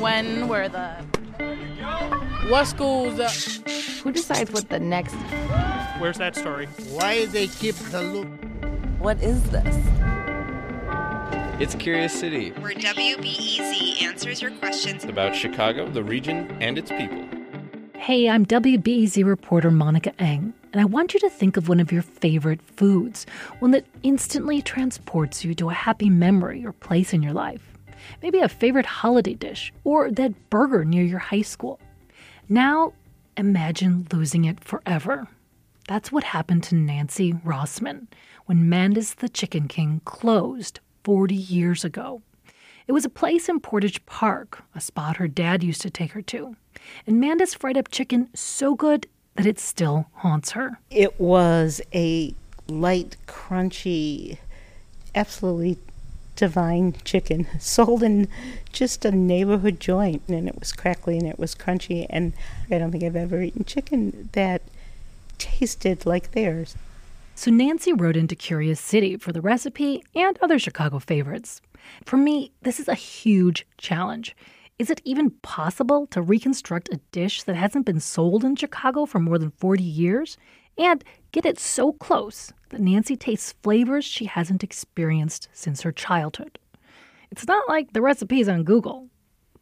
when were the what schools? Uh, Who decides what the next? Where's that story? Why they keep the loop? What is this? It's Curious City. Where WBEZ answers your questions about Chicago, the region, and its people. Hey, I'm WBEZ reporter Monica Eng, and I want you to think of one of your favorite foods, one that instantly transports you to a happy memory or place in your life. Maybe a favorite holiday dish, or that burger near your high school. Now, imagine losing it forever. That's what happened to Nancy Rossman when Mandus the Chicken King closed 40 years ago. It was a place in Portage Park, a spot her dad used to take her to. And Mandus fried up chicken so good that it still haunts her. It was a light, crunchy, absolutely divine chicken sold in just a neighborhood joint and it was crackly and it was crunchy and I don't think I've ever eaten chicken that tasted like theirs. So Nancy wrote into Curious City for the recipe and other Chicago favorites. For me, this is a huge challenge. Is it even possible to reconstruct a dish that hasn't been sold in Chicago for more than 40 years and get it so close that Nancy tastes flavors she hasn't experienced since her childhood? It's not like the recipe's on Google.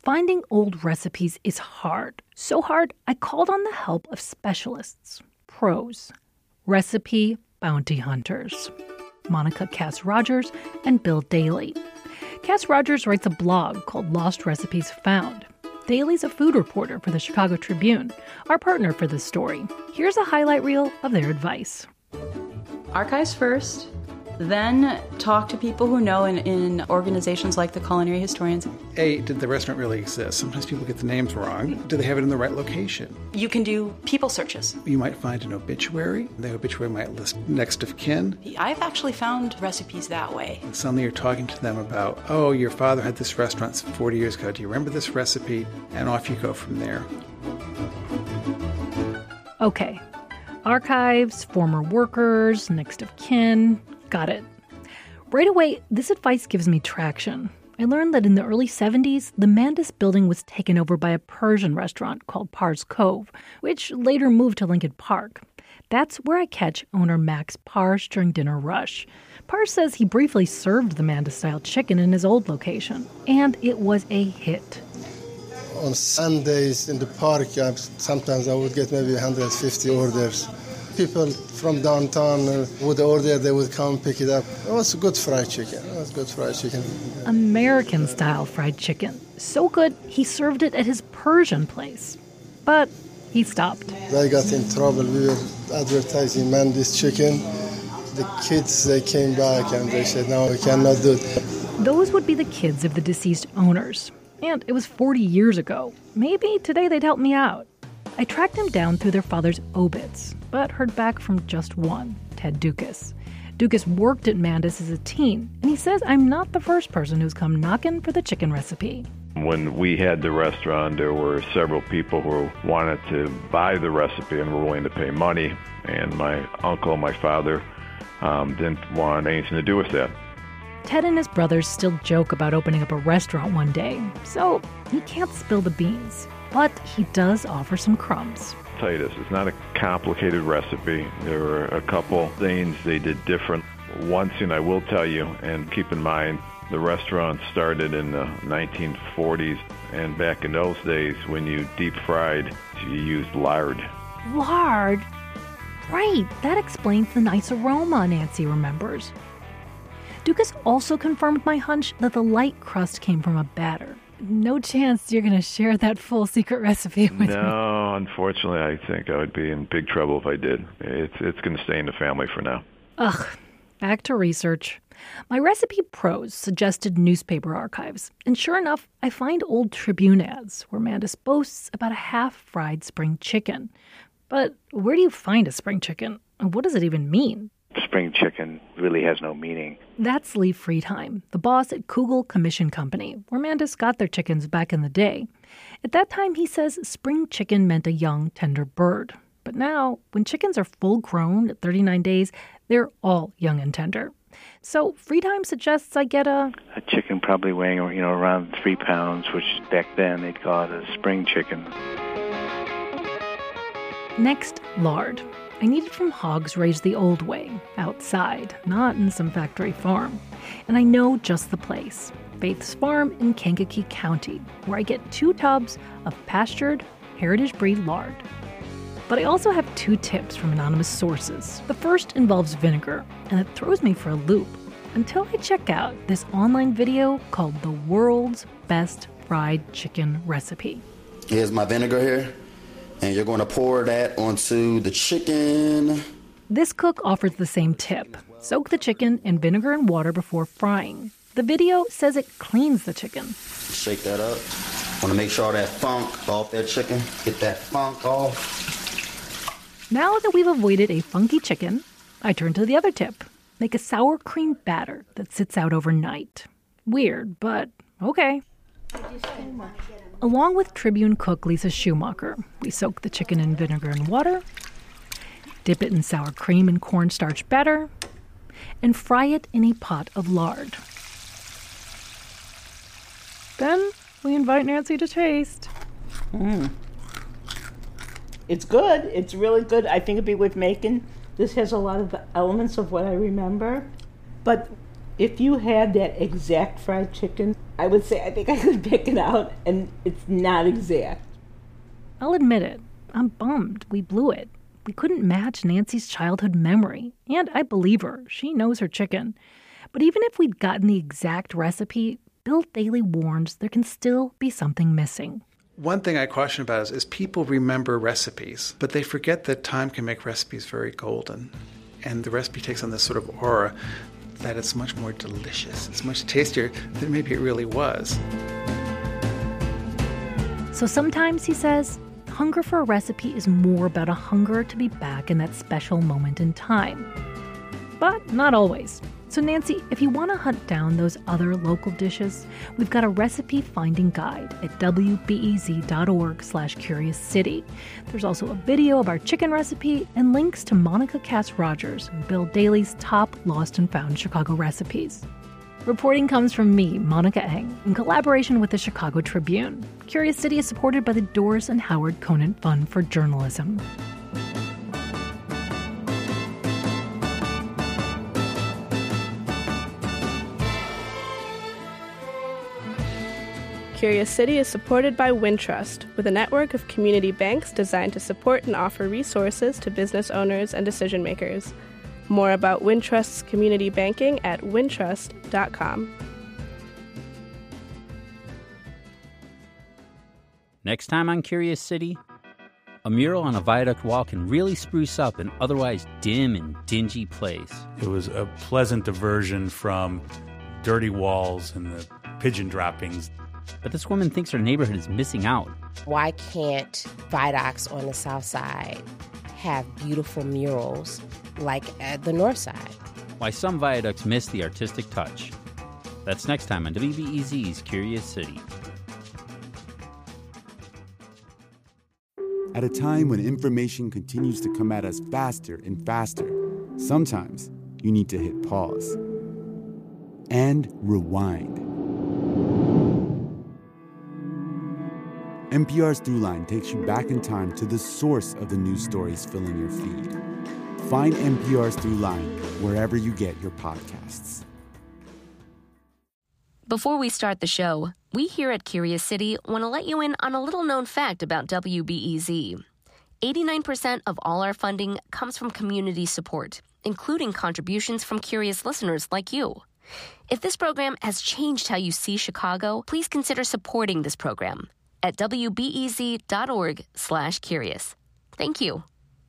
Finding old recipes is hard. So hard, I called on the help of specialists, pros, recipe bounty hunters, Monica Kass Rogers and Bill Daley. Kass Rogers writes a blog called Lost Recipes Found. Daley's a food reporter for the Chicago Tribune, our partner for this story. Here's a highlight reel of their advice. Archives first, then talk to people who know in, in organizations like the Culinary Historians. A, did the restaurant really exist? Sometimes people get the names wrong. Do they have it in the right location? You can do people searches. You might find an obituary. The obituary might list next of kin. I've actually found recipes that way. And suddenly you're talking to them about, oh, your father had this restaurant 40 years ago. Do you remember this recipe? And off you go from there. Okay. Archives, former workers, next of kin, Got it. Right away, this advice gives me traction. I learned that in the early 70s, the Mandus building was taken over by a Persian restaurant called Pars Cove, which later moved to Lincoln Park. That's where I catch owner Max Parrs during dinner rush. Parrs says he briefly served the Mandus style chicken in his old location, and it was a hit. On Sundays in the park, sometimes I would get maybe 150 orders people from downtown uh, would order, they would come pick it up. It was good fried chicken. It was good fried chicken. American style fried chicken. So good, he served it at his Persian place. But he stopped. I got in trouble. We were advertising Mandus chicken. The kids, they came back and they said, no, we cannot do it. Those would be the kids of the deceased owners. And it was 40 years ago. Maybe today they'd help me out. I tracked them down through their father's obits, but heard back from just one, Ted Dukas. Dukas worked at Mandus as a teen, and he says I'm not the first person who's come knocking for the chicken recipe. When we had the restaurant, there were several people who wanted to buy the recipe and were willing to pay money, and my uncle and my father um, didn't want anything to do with that. Ted and his brothers still joke about opening up a restaurant one day, so he can't spill the beans. But he does offer some crumbs. It's not a complicated recipe. There were a couple things they did different. One thing I will tell you, and keep in mind, the restaurant started in the 1940s, and back in those days, when you deep fried, you used lard. Lard? Right, that explains the nice aroma, Nancy remembers. Dukas also confirmed my hunch that the light crust came from a batter no chance you're going to share that full secret recipe with no, me. No, unfortunately, I think I would be in big trouble if I did. It's it's going to stay in the family for now. Ugh. Back to research. My recipe pros suggested newspaper archives, and sure enough, I find old Tribune ads where Mandus boasts about a half fried spring chicken. But where do you find a spring chicken? And what does it even mean? Spring chicken really has no meaning. That's Lee Friedheim, the boss at Kugel Commission Company, where Mandus got their chickens back in the day. At that time, he says spring chicken meant a young, tender bird. But now, when chickens are full grown at 39 days, they're all young and tender. So Friedheim suggests I get a. A chicken probably weighing, you know, around three pounds, which back then they'd call it a spring chicken. Next, lard. I need it from hogs raised the old way, outside, not in some factory farm. And I know just the place Faith's Farm in Kankakee County, where I get two tubs of pastured heritage breed lard. But I also have two tips from anonymous sources. The first involves vinegar, and it throws me for a loop until I check out this online video called The World's Best Fried Chicken Recipe. Here's my vinegar here, and you're going to pour that onto the chicken. This cook offers the same tip soak the chicken in vinegar and water before frying. The video says it cleans the chicken. Shake that up. Want to make sure all that funk off that chicken. Get that funk off. Now that we've avoided a funky chicken, I turn to the other tip make a sour cream batter that sits out overnight. Weird, but okay. Along with Tribune cook Lisa Schumacher, we soak the chicken in vinegar and water, dip it in sour cream and cornstarch batter, and fry it in a pot of lard. Then we invite Nancy to taste. Mm. It's good. It's really good. I think it'd be worth making. This has a lot of elements of what I remember. But if you had that exact fried chicken, I would say I think I could pick it out, and it's not exact. I'll admit it. I'm bummed. We blew it. We couldn't match Nancy's childhood memory. And I believe her. She knows her chicken. But even if we'd gotten the exact recipe, Bill Daley warns there can still be something missing. One thing I caution about is, is people remember recipes, but they forget that time can make recipes very golden. And the recipe takes on this sort of aura that it's much more delicious. It's much tastier than maybe it really was. So sometimes, he says, hunger for a recipe is more about a hunger to be back in that special moment in time. But not always. So, Nancy, if you want to hunt down those other local dishes, we've got a recipe finding guide at wbez.org slash curious city. There's also a video of our chicken recipe and links to Monica Kass Rogers and Bill Daley's top lost and found Chicago recipes. Reporting comes from me, Monica Eng, in collaboration with the Chicago Tribune. Curious City is supported by the Doris and Howard Conant Fund for Journalism. Curious City is supported by Wintrust, with a network of community banks designed to support and offer resources to business owners and decision makers. More about Wintrust's community banking at wintrust.com. Next time on Curious City, a mural on a viaduct wall can really spruce up an otherwise dim and dingy place. It was a pleasant diversion from dirty walls and the pigeon droppings but this woman thinks her neighborhood is missing out. Why can't viaducts on the south side have beautiful murals like at the north side? Why some viaducts miss the artistic touch. That's next time on WBEZ's Curious City. At a time when information continues to come at us faster and faster, sometimes you need to hit pause and rewind NPR's Throughline takes you back in time to the source of the news stories filling your feed. Find NPR's Throughline wherever you get your podcasts. Before we start the show, we here at Curious City want to let you in on a little known fact about WBEZ. 89% of all our funding comes from community support, including contributions from curious listeners like you. If this program has changed how you see Chicago, please consider supporting this program at wbez.org slash curious. Thank you.